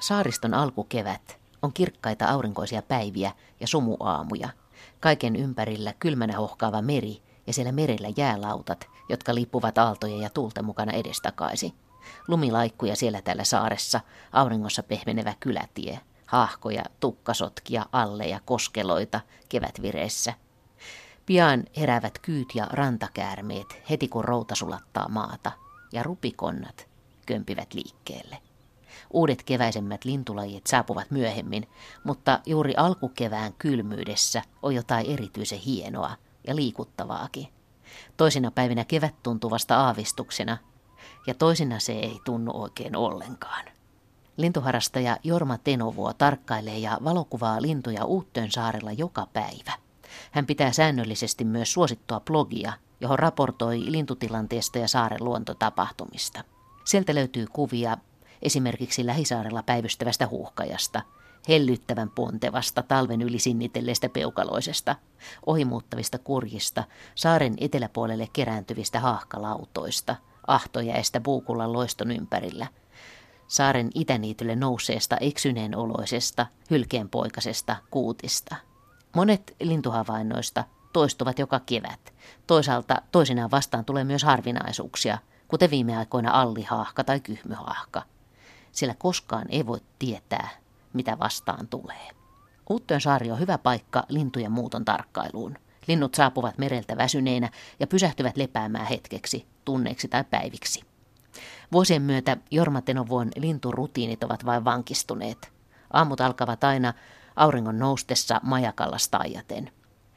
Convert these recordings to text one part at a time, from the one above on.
Saariston alkukevät on kirkkaita aurinkoisia päiviä ja sumuaamuja. Kaiken ympärillä kylmänä hohkaava meri ja siellä merellä jäälautat, jotka lippuvat aaltojen ja tuulten mukana edestakaisi. Lumilaikkuja siellä täällä saaressa, auringossa pehmenevä kylätie, hahkoja, tukkasotkia, alleja, koskeloita, kevätvireissä. Pian heräävät kyyt ja rantakäärmeet heti kun routa sulattaa maata, ja rupikonnat kömpivät liikkeelle. Uudet keväisemmät lintulajit saapuvat myöhemmin, mutta juuri alkukevään kylmyydessä on jotain erityisen hienoa ja liikuttavaakin. Toisina päivinä kevät tuntuu vasta aavistuksena, ja toisina se ei tunnu oikein ollenkaan. Lintuharastaja Jorma Tenovuo tarkkailee ja valokuvaa lintuja Uuttöön saarella joka päivä. Hän pitää säännöllisesti myös suosittua blogia, johon raportoi lintutilanteesta ja saaren luontotapahtumista. Sieltä löytyy kuvia esimerkiksi Lähisaarella päivystävästä huuhkajasta, hellyttävän pontevasta talven yli sinnitelleestä peukaloisesta, ohimuuttavista kurjista, saaren eteläpuolelle kerääntyvistä haahkalautoista, ahtojäistä puukullan loiston ympärillä, saaren itäniitylle nouseesta eksyneen oloisesta, hylkeenpoikasesta kuutista. Monet lintuhavainnoista toistuvat joka kevät. Toisaalta toisinaan vastaan tulee myös harvinaisuuksia, kuten viime aikoina allihaahka tai kyhmyhaahka – sillä koskaan ei voi tietää, mitä vastaan tulee. Uuttöön saari on hyvä paikka lintujen muuton tarkkailuun. Linnut saapuvat mereltä väsyneinä ja pysähtyvät lepäämään hetkeksi, tunneiksi tai päiviksi. Vuosien myötä Jorma Tenovuon linturutiinit ovat vain vankistuneet. Aamut alkavat aina auringon noustessa majakallasta ajaten.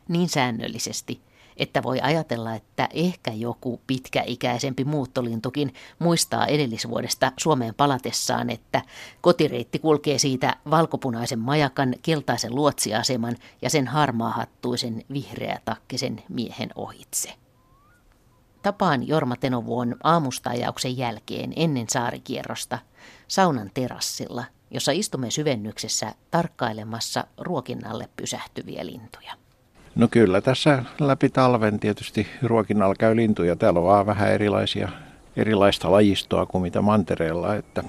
Niin säännöllisesti, että voi ajatella, että ehkä joku pitkäikäisempi muuttolintukin muistaa edellisvuodesta Suomeen palatessaan, että kotireitti kulkee siitä valkopunaisen majakan, keltaisen luotsiaseman ja sen harmaahattuisen vihreätakkisen miehen ohitse. Tapaan Jorma Tenovuon aamustajauksen jälkeen ennen saarikierrosta saunan terassilla, jossa istumme syvennyksessä tarkkailemassa ruokinnalle pysähtyviä lintuja. No kyllä tässä läpi talven tietysti ruokinnalla käy lintuja. Täällä on vaan vähän erilaisia, erilaista lajistoa kuin mitä mantereella. Että,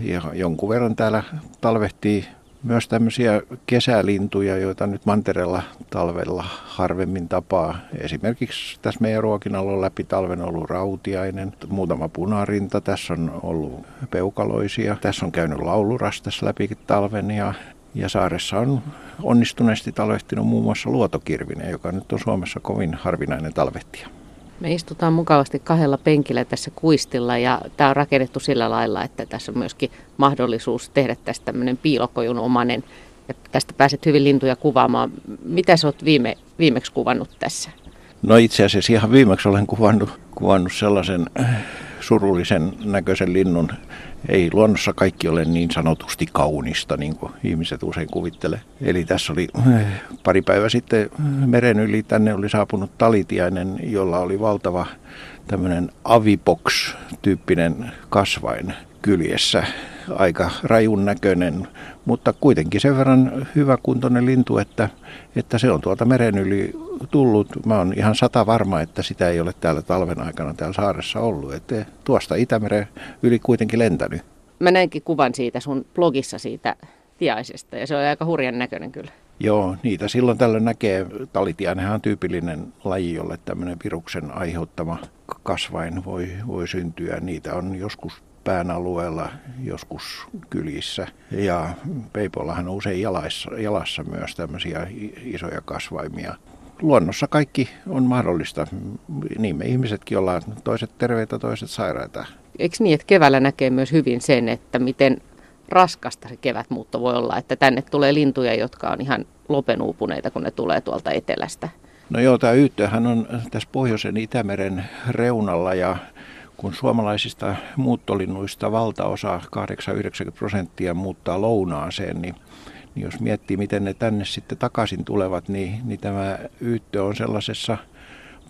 ja jonkun verran täällä talvehtii myös tämmöisiä kesälintuja, joita nyt mantereella talvella harvemmin tapaa. Esimerkiksi tässä meidän ruokinnalla on läpi talven ollut rautiainen, muutama punarinta, tässä on ollut peukaloisia, tässä on käynyt lauluras tässä läpi talven ja ja saaressa on onnistuneesti talvehtinut muun muassa luotokirvinen, joka nyt on Suomessa kovin harvinainen talvehtija. Me istutaan mukavasti kahdella penkillä tässä kuistilla ja tämä on rakennettu sillä lailla, että tässä on myöskin mahdollisuus tehdä tästä tämmöinen piilokojun omanen. Ja tästä pääset hyvin lintuja kuvaamaan. Mitä sä oot viime, viimeksi kuvannut tässä? No itse asiassa ihan viimeksi olen kuvannut, kuvannut sellaisen surullisen näköisen linnun. Ei luonnossa kaikki ole niin sanotusti kaunista, niin kuin ihmiset usein kuvittelee. Eli tässä oli eh, pari päivää sitten meren yli tänne oli saapunut talitiainen, jolla oli valtava tämmöinen avipox-tyyppinen kasvain kyljessä. Aika rajun näköinen, mutta kuitenkin sen verran hyväkuntoinen lintu, että, että se on tuolta meren yli tullut. Mä oon ihan sata varma, että sitä ei ole täällä talven aikana täällä saaressa ollut. Että tuosta Itämeren yli kuitenkin lentänyt. Mä näinkin kuvan siitä sun blogissa siitä tiaisesta ja se on aika hurjan näköinen kyllä. Joo, niitä silloin tällöin näkee. Talitiainenhan on tyypillinen laji, jolle tämmöinen viruksen aiheuttama kasvain voi, voi syntyä. Niitä on joskus pään alueella, joskus kylissä. Ja peipollahan on usein jalassa, jalassa myös tämmöisiä isoja kasvaimia. Luonnossa kaikki on mahdollista. Niin me ihmisetkin ollaan toiset terveitä, toiset sairaita. Eikö niin, että keväällä näkee myös hyvin sen, että miten raskasta se kevätmuutto voi olla, että tänne tulee lintuja, jotka on ihan lopenuupuneita, kun ne tulee tuolta etelästä? No joo, tämä Yyttöhän on tässä pohjoisen Itämeren reunalla ja kun suomalaisista muuttolinnuista valtaosa, 8-90 prosenttia muuttaa lounaaseen, niin, niin jos miettii, miten ne tänne sitten takaisin tulevat, niin, niin tämä yyttö on sellaisessa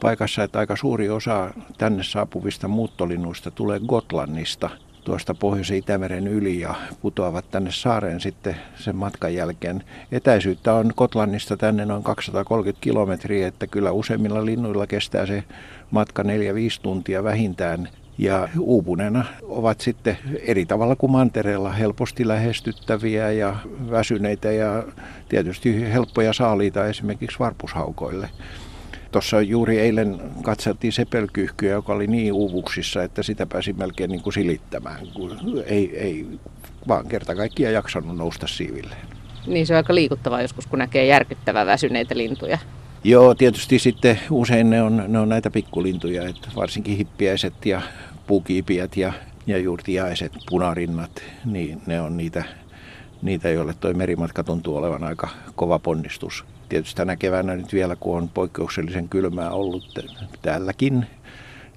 paikassa, että aika suuri osa tänne saapuvista muuttolinnuista tulee Gotlannista – tuosta Pohjoisen Itämeren yli ja putoavat tänne saareen sitten sen matkan jälkeen. Etäisyyttä on Kotlannista tänne noin 230 kilometriä, että kyllä useimmilla linnuilla kestää se matka 4-5 tuntia vähintään. Ja uupuneena ovat sitten eri tavalla kuin mantereella helposti lähestyttäviä ja väsyneitä ja tietysti helppoja saaliita esimerkiksi varpushaukoille. Tuossa juuri eilen katseltiin sepelkyyhkyä, joka oli niin uuvuksissa, että sitä pääsi melkein niin kuin silittämään, kun ei, ei vaan kerta kaikkiaan jaksanut nousta siivilleen. Niin se on aika liikuttavaa joskus, kun näkee järkyttävää väsyneitä lintuja. Joo, tietysti sitten usein ne on, ne on näitä pikkulintuja, että varsinkin hippiäiset ja puukiipiät ja, ja juurtiaiset, punarinnat, niin ne on niitä, niitä, joille toi merimatka tuntuu olevan aika kova ponnistus. Tietysti tänä keväänä nyt vielä, kun on poikkeuksellisen kylmää ollut täälläkin,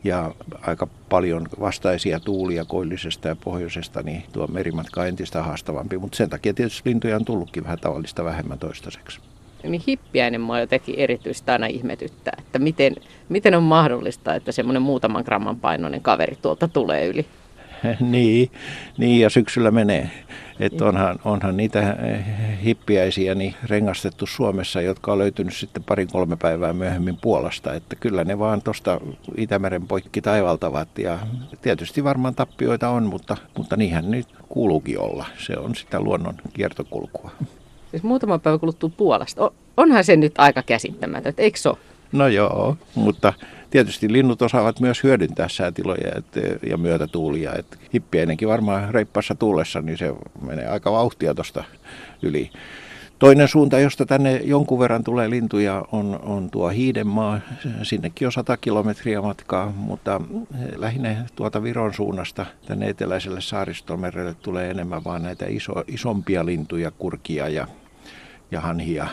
ja aika paljon vastaisia tuulia koillisesta ja pohjoisesta, niin tuo merimatka on entistä haastavampi. Mutta sen takia tietysti lintuja on tullutkin vähän tavallista vähemmän toistaiseksi. Niin hippiäinen mua jotenkin erityistä aina ihmetyttää, että miten, miten on mahdollista, että semmoinen muutaman gramman painoinen kaveri tuolta tulee yli. niin, niin, ja syksyllä menee. Että onhan, onhan niitä hippiäisiä niin rengastettu Suomessa, jotka on löytynyt sitten parin kolme päivää myöhemmin Puolasta. Että kyllä ne vaan tuosta Itämeren poikki taivaltavat. Ja tietysti varmaan tappioita on, mutta, mutta niinhän nyt kuuluukin olla. Se on sitä luonnon kiertokulkua. Siis muutama päivä kuluttua Puolasta. Onhan se nyt aika käsittämätöntä, eikö se ole? No joo, mutta tietysti linnut osaavat myös hyödyntää säätiloja et, ja myötätuulia. Et hippieinenkin varmaan reippassa tuulessa, niin se menee aika vauhtia tuosta yli. Toinen suunta, josta tänne jonkun verran tulee lintuja, on, on tuo Hiidenmaa. Sinnekin on 100 kilometriä matkaa, mutta lähinnä tuota Viron suunnasta tänne eteläiselle saaristomerelle tulee enemmän vaan näitä iso, isompia lintuja, kurkia ja, ja hanhia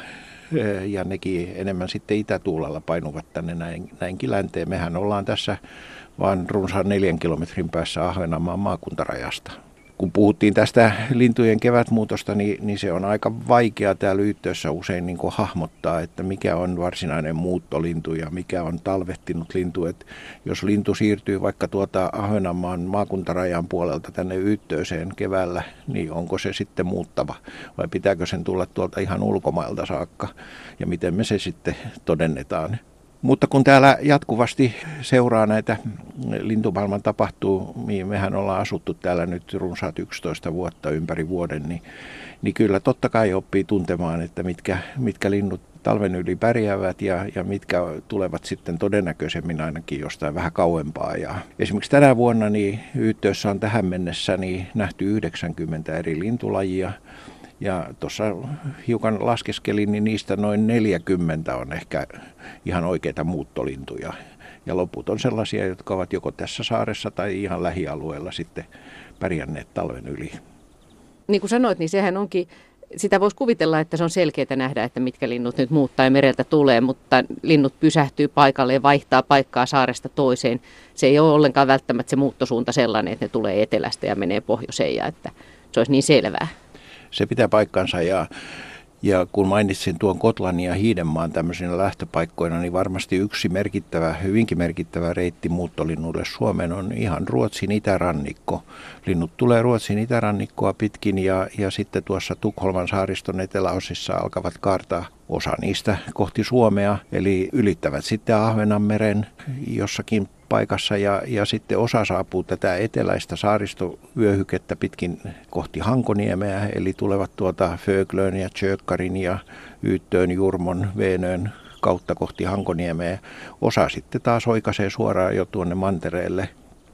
ja nekin enemmän sitten itätuulella painuvat tänne näin, näinkin länteen. Mehän ollaan tässä vain runsaan neljän kilometrin päässä Ahvenanmaan maakuntarajasta. Kun puhuttiin tästä lintujen kevätmuutosta, niin, niin se on aika vaikea täällä yhteydessä usein niin kuin hahmottaa, että mikä on varsinainen muuttolintu ja mikä on talvettinut lintu. Et jos lintu siirtyy vaikka tuota Ahvenanmaan maakuntarajan puolelta tänne yhteyseen keväällä, niin onko se sitten muuttava vai pitääkö sen tulla tuolta ihan ulkomailta saakka ja miten me se sitten todennetaan. Mutta kun täällä jatkuvasti seuraa näitä lintumaailman tapahtuu, niin mehän ollaan asuttu täällä nyt runsaat 11 vuotta ympäri vuoden, niin, niin kyllä totta kai oppii tuntemaan, että mitkä, mitkä linnut talven yli pärjäävät ja, ja mitkä tulevat sitten todennäköisemmin ainakin jostain vähän kauempaa. Ja esimerkiksi tänä vuonna niin on tähän mennessä niin nähty 90 eri lintulajia. Ja tuossa hiukan laskeskelin, niin niistä noin 40 on ehkä ihan oikeita muuttolintuja. Ja loput on sellaisia, jotka ovat joko tässä saaressa tai ihan lähialueella sitten pärjänneet talven yli. Niin kuin sanoit, niin sehän onkin, sitä voisi kuvitella, että se on selkeää nähdä, että mitkä linnut nyt muuttaa ja mereltä tulee, mutta linnut pysähtyy paikalle ja vaihtaa paikkaa saaresta toiseen. Se ei ole ollenkaan välttämättä se muuttosuunta sellainen, että ne tulee etelästä ja menee pohjoiseen ja että se olisi niin selvää se pitää paikkansa ja, ja kun mainitsin tuon Kotlannin ja Hiidenmaan tämmöisinä lähtöpaikkoina, niin varmasti yksi merkittävä, hyvinkin merkittävä reitti muuttolinnulle Suomeen on ihan Ruotsin itärannikko. Linnut tulee Ruotsin itärannikkoa pitkin ja, ja sitten tuossa Tukholman saariston eteläosissa alkavat kaartaa osa niistä kohti Suomea, eli ylittävät sitten Ahvenanmeren jossakin paikassa ja, ja sitten osa saapuu tätä eteläistä saaristovyöhykettä pitkin kohti Hankoniemeä, eli tulevat tuota Föglön ja Tjökkarin ja Yyttöön, Jurmon, Veenöön kautta kohti Hankoniemeä. Osa sitten taas oikaisee suoraan jo tuonne mantereelle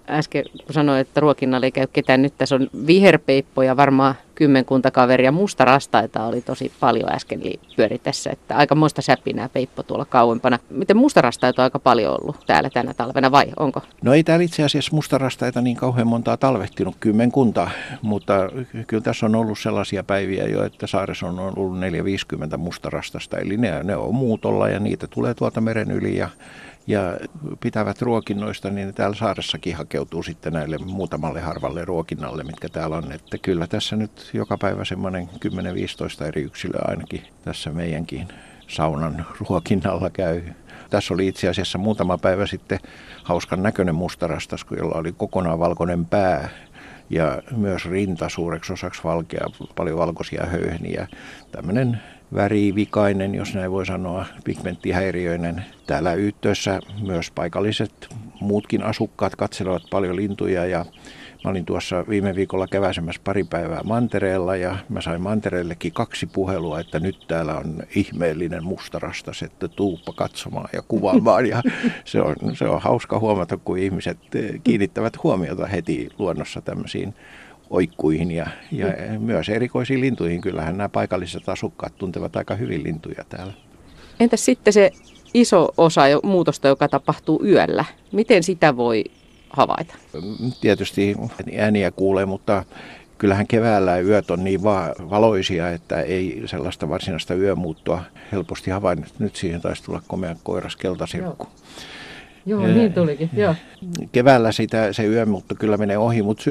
äsken kun sanoin, että ruokinnalla ei käy ketään, nyt tässä on viherpeippoja, varmaan kymmenkunta kaveria. Musta rastaita oli tosi paljon äsken pyöri tässä, että aika muista säpinää peippo tuolla kauempana. Miten mustarastaita on aika paljon ollut täällä tänä talvena vai onko? No ei täällä itse asiassa mustarastaita niin kauhean montaa talvehtinut, kymmenkunta, mutta kyllä tässä on ollut sellaisia päiviä jo, että saaressa on ollut 450 mustarastasta, eli ne, ne on muutolla ja niitä tulee tuolta meren yli ja ja pitävät ruokinnoista, niin täällä saaressakin hakeutuu sitten näille muutamalle harvalle ruokinnalle, mitkä täällä on. Että kyllä tässä nyt joka päivä semmoinen 10-15 eri yksilöä ainakin tässä meidänkin saunan ruokinnalla käy. Tässä oli itse asiassa muutama päivä sitten hauskan näköinen mustarastas, jolla oli kokonaan valkoinen pää ja myös rinta suureksi osaksi valkea, paljon valkoisia höyhniä. Tämmöinen värivikainen, jos näin voi sanoa, pigmenttihäiriöinen. Täällä yhteydessä myös paikalliset muutkin asukkaat katselevat paljon lintuja ja Mä olin tuossa viime viikolla keväisemmässä pari päivää mantereella ja mä sain mantereellekin kaksi puhelua, että nyt täällä on ihmeellinen mustarastas, että tuuppa katsomaan ja kuvaamaan. Ja se on, se on hauska huomata, kun ihmiset kiinnittävät huomiota heti luonnossa tämmöisiin oikkuihin ja, ja myös erikoisiin lintuihin. Kyllähän nämä paikalliset asukkaat tuntevat aika hyvin lintuja täällä. Entäs sitten se iso osa muutosta, joka tapahtuu yöllä? Miten sitä voi havaita? Tietysti ääniä kuulee, mutta kyllähän keväällä yöt on niin va- valoisia, että ei sellaista varsinaista yömuuttoa helposti havainnu. Nyt siihen taisi tulla komea koiras keltasirkku. Joo. Joo, niin tulikin. Joo. Keväällä sitä, se yömuutto kyllä menee ohi, mutta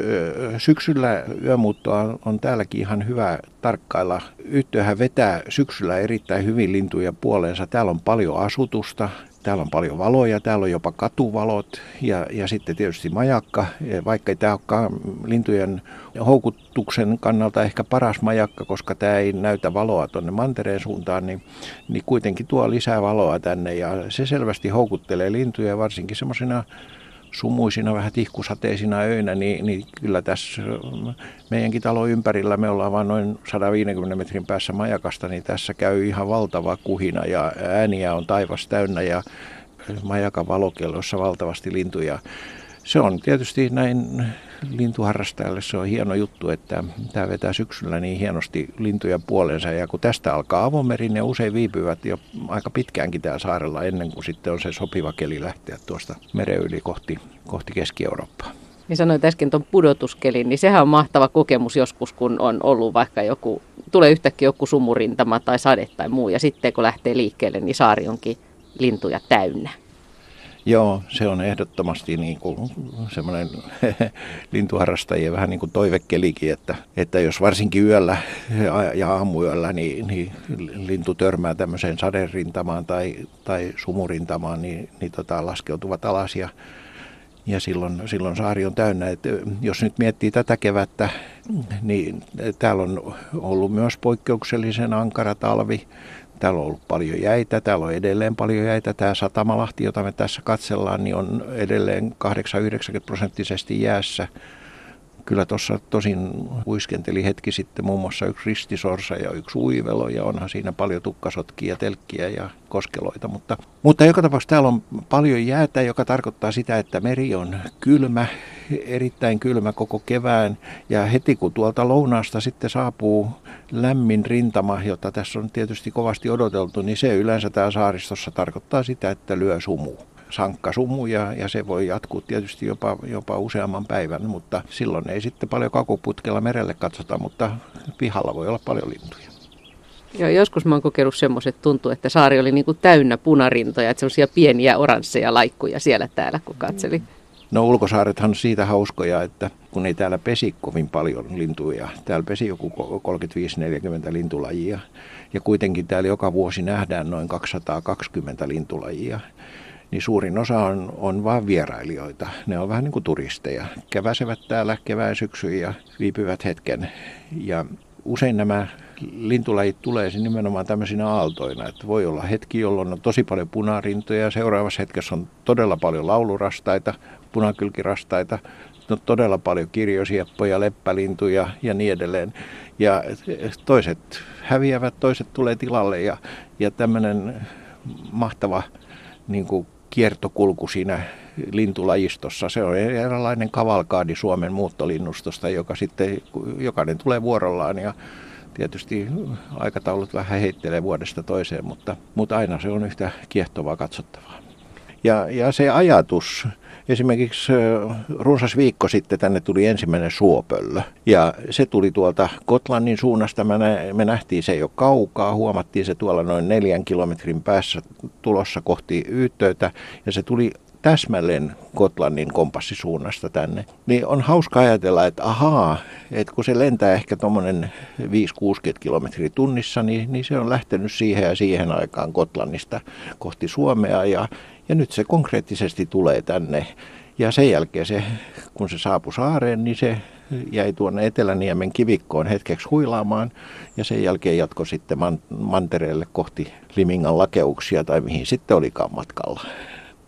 syksyllä yömuuttoa on, on täälläkin ihan hyvä tarkkailla. Yhtiöhän vetää syksyllä erittäin hyvin lintuja puoleensa. Täällä on paljon asutusta, Täällä on paljon valoja, täällä on jopa katuvalot ja, ja sitten tietysti majakka, vaikka ei tämä olekaan lintujen houkutuksen kannalta ehkä paras majakka, koska tämä ei näytä valoa tuonne mantereen suuntaan, niin, niin kuitenkin tuo lisää valoa tänne ja se selvästi houkuttelee lintuja varsinkin semmoisina sumuisina, vähän tihkusateisina öinä, niin, niin kyllä tässä meidänkin talon ympärillä, me ollaan vain noin 150 metrin päässä majakasta, niin tässä käy ihan valtava kuhina ja ääniä on taivas täynnä ja majakan valokellossa valtavasti lintuja. Se on tietysti näin lintuharrastajalle se on hieno juttu, että tämä vetää syksyllä niin hienosti lintuja puolensa. Ja kun tästä alkaa avomeri, ne usein viipyvät jo aika pitkäänkin täällä saarella ennen kuin sitten on se sopiva keli lähteä tuosta meren yli kohti, kohti Keski-Eurooppaa. Niin sanoit äsken tuon pudotuskelin, niin sehän on mahtava kokemus joskus, kun on ollut vaikka joku, tulee yhtäkkiä joku sumurintama tai sade tai muu, ja sitten kun lähtee liikkeelle, niin saari onkin lintuja täynnä. Joo, se on ehdottomasti niin kuin semmoinen lintuharrastajien vähän niin kuin toivekelikin, että, että jos varsinkin yöllä ja aamuyöllä niin, niin lintu törmää tämmöiseen saderintamaan tai, tai sumurintamaan, niin, niin tota, laskeutuvat alas ja, ja silloin, silloin saari on täynnä. Et jos nyt miettii tätä kevättä, niin täällä on ollut myös poikkeuksellisen ankara talvi Täällä on ollut paljon jäitä, täällä on edelleen paljon jäitä. Tämä Satamalahti, jota me tässä katsellaan, niin on edelleen 8-90 prosenttisesti jäässä. Kyllä tuossa tosin huiskenteli hetki sitten muun muassa yksi ristisorsa ja yksi uivelo ja onhan siinä paljon tukkasotkia, telkkiä ja koskeloita. Mutta, mutta joka tapauksessa täällä on paljon jäätä, joka tarkoittaa sitä, että meri on kylmä, erittäin kylmä koko kevään. Ja heti kun tuolta lounaasta sitten saapuu lämmin rintama, jota tässä on tietysti kovasti odoteltu, niin se yleensä täällä saaristossa tarkoittaa sitä, että lyö sumu sankkasumu ja, ja se voi jatkuu tietysti jopa, jopa useamman päivän, mutta silloin ei sitten paljon kakuputkella merelle katsota, mutta pihalla voi olla paljon lintuja. Joo, joskus mä oon kokeillut semmoiset, tuntuu, että saari oli niin kuin täynnä punarintoja, että semmoisia pieniä oransseja laikkuja siellä täällä, kun katseli. No ulkosaarethan on siitä hauskoja, että kun ei täällä pesi kovin paljon lintuja, täällä pesi joku 35-40 lintulajia, ja kuitenkin täällä joka vuosi nähdään noin 220 lintulajia, niin suurin osa on, on vain vierailijoita. Ne on vähän niin kuin turisteja. Käväsevät täällä kevään syksyn ja viipyvät hetken. Ja usein nämä lintulajit tulee nimenomaan tämmöisinä aaltoina, että voi olla hetki, jolloin on tosi paljon punarintoja ja seuraavassa hetkessä on todella paljon laulurastaita, punakylkirastaita, on todella paljon kirjosieppoja, leppälintuja ja niin edelleen. Ja toiset häviävät, toiset tulee tilalle ja, ja tämmöinen mahtava niin kuin kiertokulku siinä lintulajistossa. Se on eräänlainen kavalkaadi Suomen muuttolinnustosta, joka sitten jokainen tulee vuorollaan ja tietysti aikataulut vähän heittelee vuodesta toiseen, mutta, mutta aina se on yhtä kiehtovaa katsottavaa. Ja, ja se ajatus, Esimerkiksi runsas viikko sitten tänne tuli ensimmäinen suopöllö. Ja se tuli tuolta Kotlannin suunnasta. Me nähtiin se jo kaukaa. Huomattiin se tuolla noin neljän kilometrin päässä tulossa kohti Yyttöytä. Ja se tuli täsmälleen Kotlannin kompassisuunnasta tänne. Niin on hauska ajatella, että ahaa, että kun se lentää ehkä tuommoinen 5-60 kilometriä tunnissa, niin, niin se on lähtenyt siihen ja siihen aikaan Kotlannista kohti Suomea ja ja nyt se konkreettisesti tulee tänne. Ja sen jälkeen se, kun se saapui saareen, niin se jäi tuonne Eteläniemen kivikkoon hetkeksi huilaamaan. Ja sen jälkeen jatko sitten man- mantereelle kohti Limingan lakeuksia tai mihin sitten olikaan matkalla.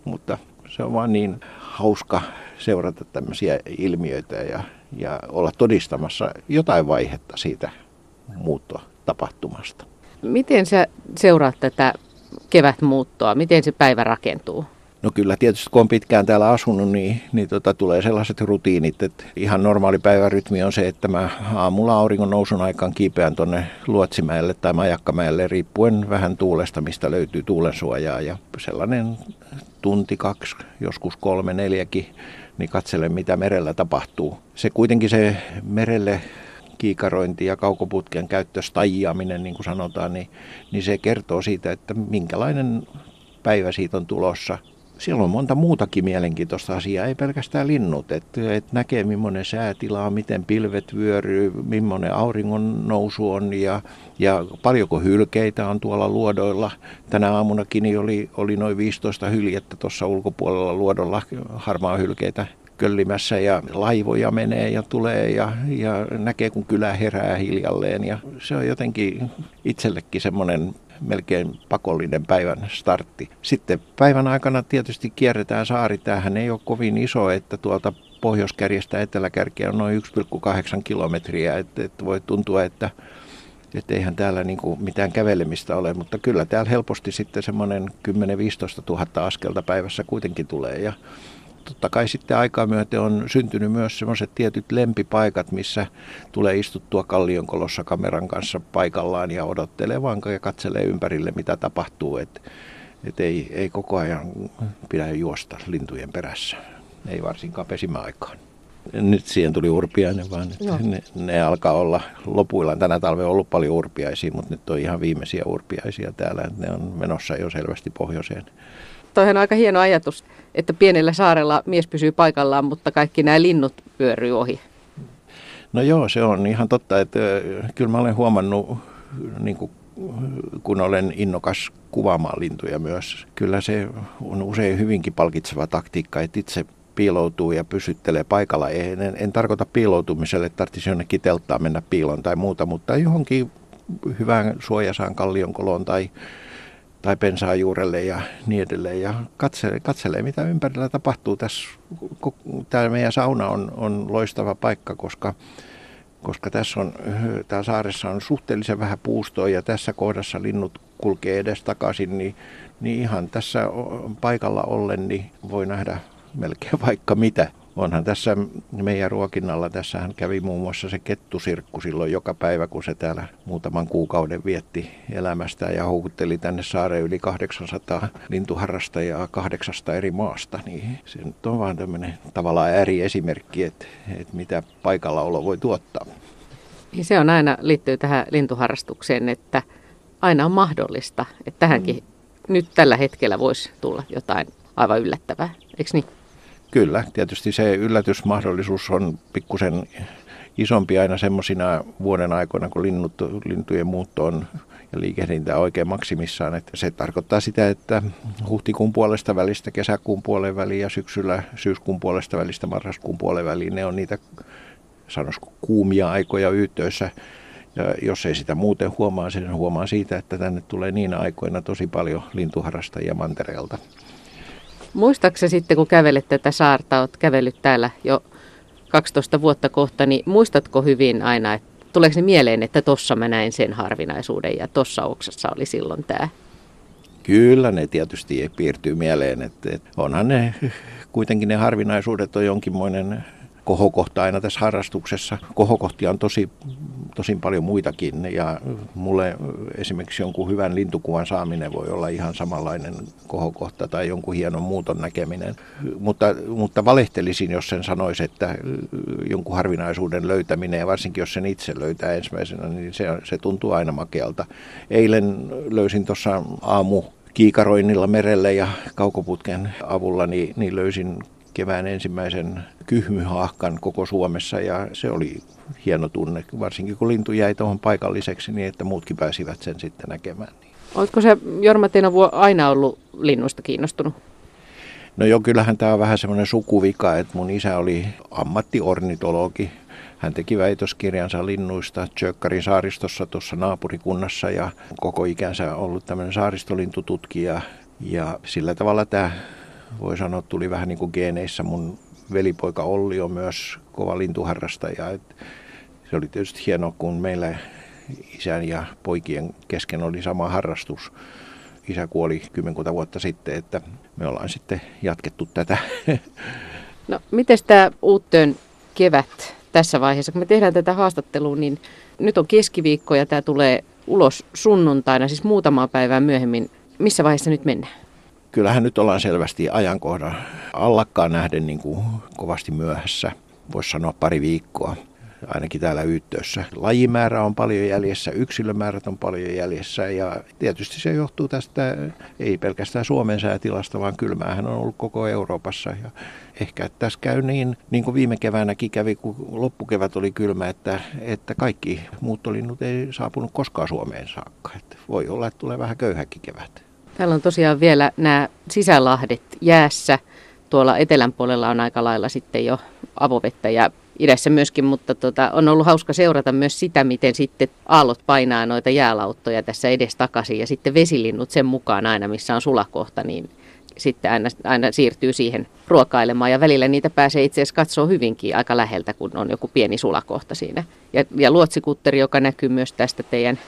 Mutta se on vaan niin hauska seurata tämmöisiä ilmiöitä ja, ja olla todistamassa jotain vaihetta siitä muuttotapahtumasta. Miten sä seuraat tätä kevätmuuttoa? Miten se päivä rakentuu? No kyllä tietysti kun on pitkään täällä asunut, niin, niin tota, tulee sellaiset rutiinit, että ihan normaali päivärytmi on se, että mä aamulla auringon nousun aikaan kiipeän tuonne Luotsimäelle tai Majakkamäelle, riippuen vähän tuulesta, mistä löytyy tuulensuojaa. Ja sellainen tunti, kaksi, joskus kolme, neljäkin, niin katselen mitä merellä tapahtuu. Se kuitenkin se merelle kiikarointi ja kaukoputken käyttö, stajiaminen niin kuin sanotaan, niin, niin se kertoo siitä, että minkälainen päivä siitä on tulossa siellä on monta muutakin mielenkiintoista asiaa, ei pelkästään linnut. Että et näkee, millainen säätila on, miten pilvet vyöryy, millainen auringon nousu on ja, ja paljonko hylkeitä on tuolla luodoilla. Tänä aamunakin oli, oli noin 15 hyljettä tuossa ulkopuolella luodolla harmaa hylkeitä köllimässä ja laivoja menee ja tulee ja, ja näkee, kun kylä herää hiljalleen. Ja se on jotenkin itsellekin semmoinen melkein pakollinen päivän startti. Sitten päivän aikana tietysti kierretään saari. Tämähän ei ole kovin iso, että tuolta pohjoiskärjestä eteläkärkeä on noin 1,8 kilometriä. Että, että voi tuntua, että että eihän täällä niin mitään kävelemistä ole, mutta kyllä täällä helposti sitten semmoinen 10-15 000 askelta päivässä kuitenkin tulee. Ja totta kai sitten aikaa myöten on syntynyt myös semmoiset tietyt lempipaikat, missä tulee istuttua kallionkolossa kameran kanssa paikallaan ja odottelee vaan ja katselee ympärille, mitä tapahtuu. Et, et ei, ei koko ajan pidä juosta lintujen perässä, ei varsinkaan pesimäaikaan. Nyt siihen tuli urpiainen, vaan ne, ne, alkaa olla lopuillaan. Tänä talvena on ollut paljon urpiaisia, mutta nyt on ihan viimeisiä urpiaisia täällä. Ne on menossa jo selvästi pohjoiseen toihan on aika hieno ajatus, että pienellä saarella mies pysyy paikallaan, mutta kaikki nämä linnut pyöryy ohi. No joo, se on ihan totta, että kyllä mä olen huomannut, niin kuin, kun olen innokas kuvaamaan lintuja myös. Kyllä se on usein hyvinkin palkitseva taktiikka, että itse piiloutuu ja pysyttelee paikalla. En, en, en tarkoita piiloutumiselle, että tarvitsisi jonnekin telttaa mennä piiloon tai muuta, mutta johonkin hyvään suojasaan kallionkoloon tai tai pensaa juurelle ja niin edelleen. Ja katselee, katselee mitä ympärillä tapahtuu. Tässä, tämä meidän sauna on, on loistava paikka, koska, koska tässä on, täällä saaressa on suhteellisen vähän puustoa ja tässä kohdassa linnut kulkee edes takaisin, niin, niin ihan tässä paikalla ollen niin voi nähdä melkein vaikka mitä onhan tässä meidän ruokinnalla, tässähän kävi muun muassa se kettusirkku silloin joka päivä, kun se täällä muutaman kuukauden vietti elämästä ja houkutteli tänne saareen yli 800 lintuharrastajaa kahdeksasta eri maasta. Niin se nyt on vaan tämmöinen tavallaan ääriesimerkki, että, että mitä paikallaolo voi tuottaa. Niin se on aina liittyy tähän lintuharrastukseen, että aina on mahdollista, että tähänkin mm. nyt tällä hetkellä voisi tulla jotain aivan yllättävää, eikö niin? Kyllä, tietysti se yllätysmahdollisuus on pikkusen isompi aina semmoisina vuoden aikoina, kun linnut, lintujen muutto on ja liikehdintä oikein maksimissaan. Että se tarkoittaa sitä, että huhtikuun puolesta välistä kesäkuun puolen väliin ja syksyllä syyskuun puolesta välistä marraskuun puolen väliin, ne on niitä sanoisiko kuumia aikoja yhteydessä. Ja jos ei sitä muuten huomaa, sen huomaa siitä, että tänne tulee niin aikoina tosi paljon lintuharrastajia mantereelta. Muistaakseni sitten, kun kävelet tätä saarta, olet kävellyt täällä jo 12 vuotta kohta, niin muistatko hyvin aina, että tuleeko mieleen, että tossa mä näin sen harvinaisuuden ja tossa oksassa oli silloin tämä? Kyllä ne tietysti piirtyy mieleen, että onhan ne kuitenkin ne harvinaisuudet on jonkinmoinen kohokohta aina tässä harrastuksessa. Kohokohtia on tosi, tosi paljon muitakin ja mulle esimerkiksi jonkun hyvän lintukuvan saaminen voi olla ihan samanlainen kohokohta tai jonkun hienon muuton näkeminen. Mutta, mutta valehtelisin, jos sen sanoisi, että jonkun harvinaisuuden löytäminen ja varsinkin jos sen itse löytää ensimmäisenä, niin se, se tuntuu aina makealta. Eilen löysin tuossa aamu kiikaroinnilla merelle ja kaukoputken avulla niin, niin löysin kevään ensimmäisen kyhmyhahkan koko Suomessa ja se oli hieno tunne, varsinkin kun lintu jäi tuohon paikalliseksi niin, että muutkin pääsivät sen sitten näkemään. Oletko se Jorma Tenavuo aina ollut linnuista kiinnostunut? No joo, kyllähän tämä on vähän semmoinen sukuvika, että mun isä oli ammattiornitologi. Hän teki väitöskirjansa linnuista Tjökkarin saaristossa tuossa naapurikunnassa ja koko ikänsä ollut tämmöinen saaristolintututkija. Ja sillä tavalla tämä voi sanoa, tuli vähän niin kuin geeneissä. Mun velipoika Olli on myös kova lintuharrastaja. Et se oli tietysti hienoa, kun meillä isän ja poikien kesken oli sama harrastus. Isä kuoli kymmenkunta vuotta sitten, että me ollaan sitten jatkettu tätä. No, miten tämä Uuttöön kevät tässä vaiheessa, kun me tehdään tätä haastattelua, niin nyt on keskiviikko ja tämä tulee ulos sunnuntaina, siis muutamaa päivää myöhemmin. Missä vaiheessa nyt mennään? Kyllähän nyt ollaan selvästi ajankohdan allakkaan nähden niin kuin kovasti myöhässä. Voisi sanoa pari viikkoa ainakin täällä yhteydessä. Lajimäärä on paljon jäljessä, yksilömäärät on paljon jäljessä ja tietysti se johtuu tästä ei pelkästään Suomen säätilasta, vaan kylmäähän on ollut koko Euroopassa. Ja ehkä että tässä käy niin, niin kuin viime keväänäkin kävi, kun loppukevät oli kylmä, että, että kaikki muuttolinnut ei saapunut koskaan Suomeen saakka. Että voi olla, että tulee vähän köyhäkin kevät. Täällä on tosiaan vielä nämä sisälahdet jäässä. Tuolla etelän puolella on aika lailla sitten jo avovettä ja idässä myöskin, mutta tota, on ollut hauska seurata myös sitä, miten sitten aallot painaa noita jäälauttoja tässä edes takaisin ja sitten vesilinnut sen mukaan aina, missä on sulakohta, niin sitten aina, aina siirtyy siihen ruokailemaan ja välillä niitä pääsee itse asiassa katsoa hyvinkin aika läheltä, kun on joku pieni sulakohta siinä. Ja, ja luotsikutteri, joka näkyy myös tästä teidän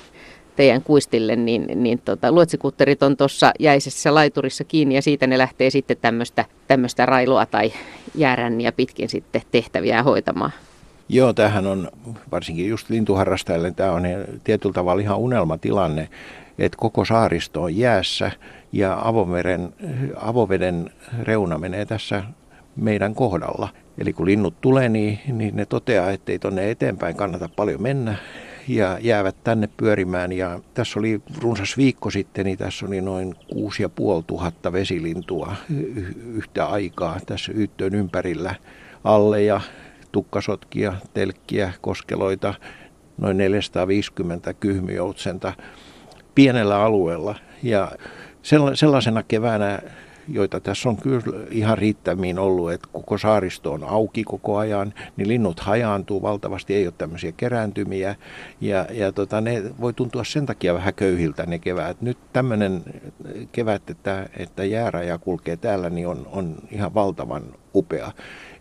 teidän kuistille, niin, niin tota, luotsikutterit on tuossa jäisessä laiturissa kiinni ja siitä ne lähtee sitten tämmöistä railua tai jääränniä pitkin sitten tehtäviä hoitamaan. Joo, tämähän on varsinkin just lintuharrastajille, tämä on tietyllä tavalla ihan unelmatilanne, että koko saaristo on jäässä ja avoveden, avoveden reuna menee tässä meidän kohdalla. Eli kun linnut tulee, niin, niin ne toteaa, että ei tuonne eteenpäin kannata paljon mennä ja jäävät tänne pyörimään. Ja tässä oli runsas viikko sitten, niin tässä oli noin 6500 vesilintua yhtä aikaa tässä Yyttöön ympärillä. Alle ja tukkasotkia, telkkiä, koskeloita, noin 450 kyhmyjoutsenta pienellä alueella. Ja sellaisena keväänä joita tässä on kyllä ihan riittämiin ollut, että koko saaristo on auki koko ajan, niin linnut hajaantuu valtavasti, ei ole tämmöisiä kerääntymiä ja, ja tota, ne voi tuntua sen takia vähän köyhiltä ne kevät. Nyt tämmöinen kevät, että, että jääraja kulkee täällä, niin on, on ihan valtavan upea.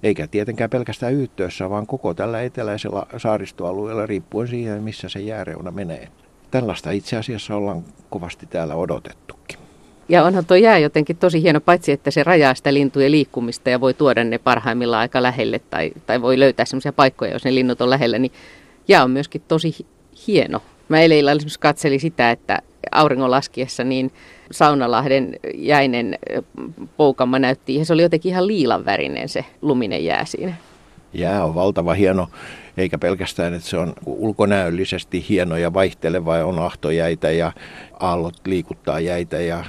Eikä tietenkään pelkästään yhteydessä, vaan koko tällä eteläisellä saaristoalueella riippuen siihen, missä se jääreuna menee. Tällaista itse asiassa ollaan kovasti täällä odotettukin. Ja onhan tuo jää jotenkin tosi hieno, paitsi että se rajaa sitä lintujen liikkumista ja voi tuoda ne parhaimmillaan aika lähelle tai, tai voi löytää sellaisia paikkoja, jos ne linnut on lähellä, niin jää on myöskin tosi hieno. Mä eilen illalla esimerkiksi katselin sitä, että auringon laskiessa niin Saunalahden jäinen poukamma näytti, ja se oli jotenkin ihan liilan värinen se luminen jää siinä. Jää on valtava hieno eikä pelkästään, että se on ulkonäöllisesti hieno ja vaihteleva ja on ahtojäitä ja aallot liikuttaa jäitä ja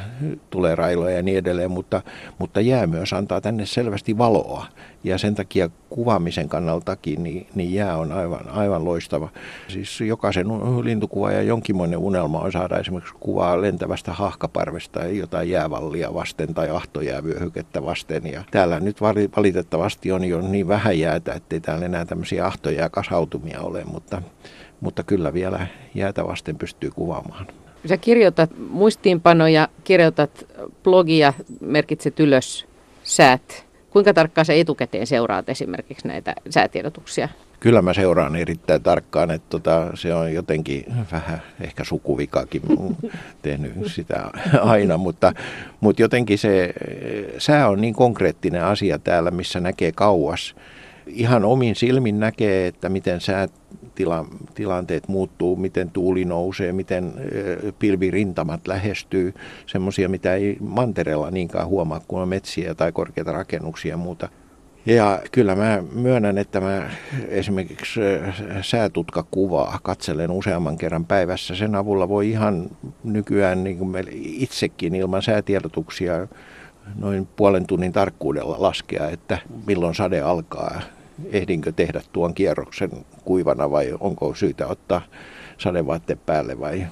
tulee railoja ja niin edelleen, mutta, mutta jää myös antaa tänne selvästi valoa ja sen takia kuvaamisen kannaltakin niin, niin jää on aivan, aivan loistava. Siis jokaisen lintukuva ja jonkinmoinen unelma on saada esimerkiksi kuvaa lentävästä hahkaparvesta tai jotain jäävallia vasten tai ahtojäävyöhykettä vasten. Ja täällä nyt valitettavasti on jo niin vähän jäätä, ettei täällä enää tämmöisiä ahtojää kasautumia ole, mutta, mutta kyllä vielä jäätä vasten pystyy kuvaamaan. Sä kirjoitat muistiinpanoja, kirjoitat blogia, merkitset ylös säät. Kuinka tarkkaan sä etukäteen seuraat esimerkiksi näitä säätiedotuksia? Kyllä mä seuraan erittäin tarkkaan, että tota, se on jotenkin vähän ehkä sukuvikakin tehnyt sitä aina, mutta, mutta jotenkin se sää on niin konkreettinen asia täällä, missä näkee kauas ihan omin silmin näkee, että miten säätilanteet muuttuu, miten tuuli nousee, miten pilvirintamat lähestyy, semmoisia, mitä ei mantereella niinkään huomaa, kun on metsiä tai korkeita rakennuksia ja muuta. Ja kyllä mä myönnän, että mä esimerkiksi säätutkakuvaa katselen useamman kerran päivässä. Sen avulla voi ihan nykyään niin kuin itsekin ilman säätiedotuksia noin puolen tunnin tarkkuudella laskea, että milloin sade alkaa ehdinkö tehdä tuon kierroksen kuivana vai onko syytä ottaa sadevaatteet päälle vai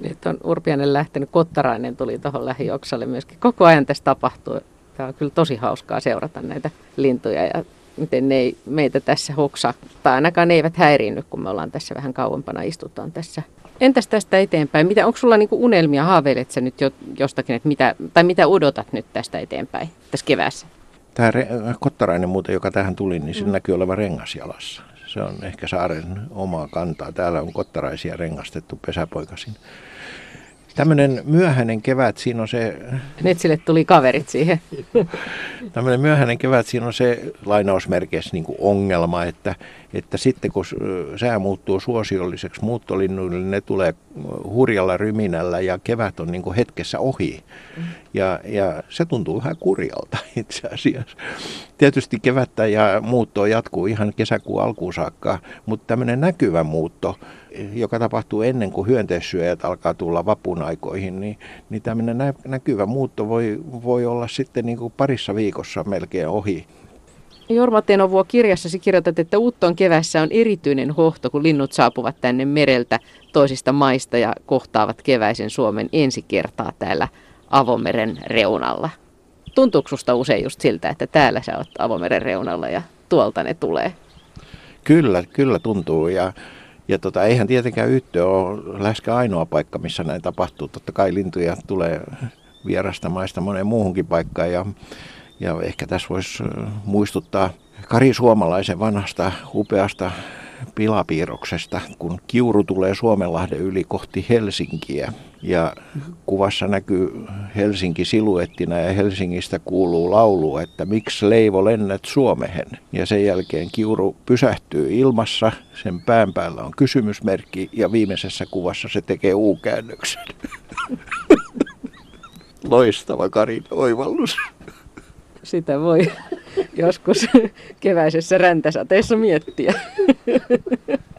nyt on Urpianen lähtenyt, Kottarainen tuli tuohon lähioksalle myöskin. Koko ajan tässä tapahtuu. Tämä on kyllä tosi hauskaa seurata näitä lintuja ja miten ne ei meitä tässä hoksa, tai ainakaan ne eivät häiriinny, kun me ollaan tässä vähän kauempana, istutaan tässä. Entäs tästä eteenpäin? Mitä, onko sulla niinku unelmia, haaveilet sä nyt jo, jostakin, että mitä, tai mitä odotat nyt tästä eteenpäin, tässä keväässä? Tämä re- kottarainen muuten, joka tähän tuli, niin se mm. näkyy olevan rengas jalassa. Se on ehkä saaren omaa kantaa. Täällä on kottaraisia rengastettu pesäpoikasin. Tämmöinen myöhäinen kevät, siinä on se... Netsille tuli kaverit siihen. Tämmöinen myöhäinen kevät, siinä on se lainausmerkeissä niin ongelma, että, että sitten kun sää muuttuu suosiolliseksi muuttolinnuille, ne tulee hurjalla ryminällä ja kevät on niin kuin hetkessä ohi. Ja, ja se tuntuu vähän kurjalta itse asiassa. Tietysti kevättä ja muuttoa jatkuu ihan kesäkuun alkuun saakka, mutta tämmöinen näkyvä muutto, joka tapahtuu ennen kuin hyönteissyöjät alkaa tulla vapun aikoihin, niin, niin tämmöinen nä- näkyvä muutto voi, voi olla sitten niin kuin parissa viikossa melkein ohi. Jorma Tenovuo kirjassasi kirjoitat, että Uutton kevässä on erityinen hohto, kun linnut saapuvat tänne mereltä toisista maista ja kohtaavat keväisen Suomen ensi kertaa täällä avomeren reunalla. Tuntuuko susta usein just siltä, että täällä sä oot avomeren reunalla ja tuolta ne tulee? Kyllä, kyllä tuntuu ja ja tota, eihän tietenkään Yttö ole läheskään ainoa paikka, missä näin tapahtuu. Totta kai lintuja tulee vierasta maista moneen muuhunkin paikkaan. Ja, ja ehkä tässä voisi muistuttaa Kari Suomalaisen vanhasta upeasta pilapiirroksesta, kun kiuru tulee Suomenlahden yli kohti Helsinkiä. Ja kuvassa näkyy Helsinki siluettina ja Helsingistä kuuluu laulu, että miksi Leivo lennät Suomehen. Ja sen jälkeen kiuru pysähtyy ilmassa, sen pään päällä on kysymysmerkki ja viimeisessä kuvassa se tekee U-käännöksen. Loistava Karin oivallus. Sitä voi joskus keväisessä räntäsateessa miettiä.